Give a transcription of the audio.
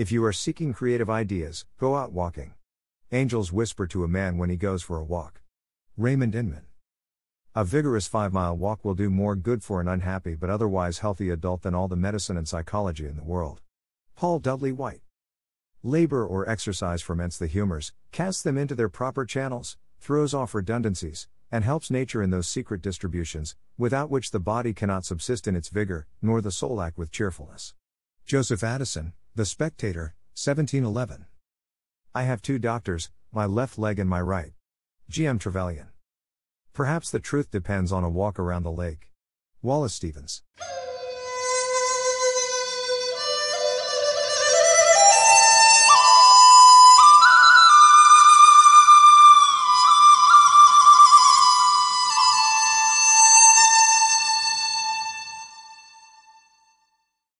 If you are seeking creative ideas, go out walking. Angels whisper to a man when he goes for a walk. Raymond Inmon. A vigorous five mile walk will do more good for an unhappy but otherwise healthy adult than all the medicine and psychology in the world. Paul Dudley White. Labor or exercise ferments the humors, casts them into their proper channels, throws off redundancies, and helps nature in those secret distributions, without which the body cannot subsist in its vigor, nor the soul act with cheerfulness. Joseph Addison, The Spectator, 1711. I have two doctors, my left leg and my right. G.M. Trevelyan. Perhaps the truth depends on a walk around the lake. Wallace Stevens.